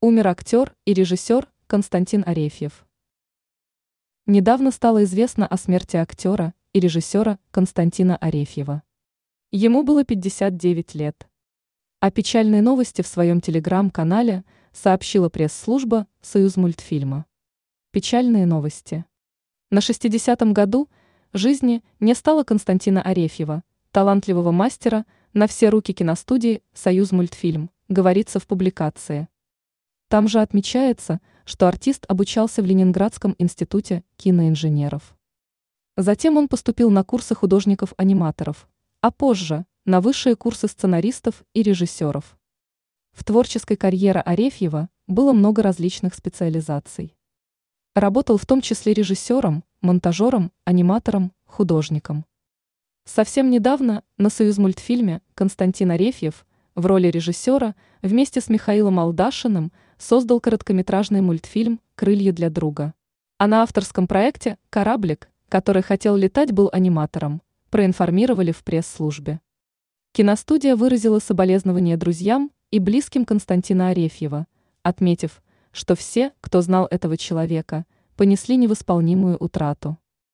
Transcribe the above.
Умер актер и режиссер Константин Арефьев. Недавно стало известно о смерти актера и режиссера Константина Арефьева. Ему было 59 лет. О печальной новости в своем телеграм-канале сообщила пресс-служба «Союз мультфильма». Печальные новости. На 60-м году жизни не стало Константина Арефьева, талантливого мастера на все руки киностудии «Союз мультфильм», говорится в публикации. Там же отмечается, что артист обучался в Ленинградском институте киноинженеров. Затем он поступил на курсы художников-аниматоров, а позже на высшие курсы сценаристов и режиссеров. В творческой карьере Арефьева было много различных специализаций. Работал в том числе режиссером, монтажером, аниматором, художником. Совсем недавно на «Союзмультфильме» Константин Арефьев в роли режиссера вместе с Михаилом Алдашиным – создал короткометражный мультфильм «Крылья для друга». А на авторском проекте «Кораблик», который хотел летать, был аниматором, проинформировали в пресс-службе. Киностудия выразила соболезнования друзьям и близким Константина Арефьева, отметив, что все, кто знал этого человека, понесли невосполнимую утрату.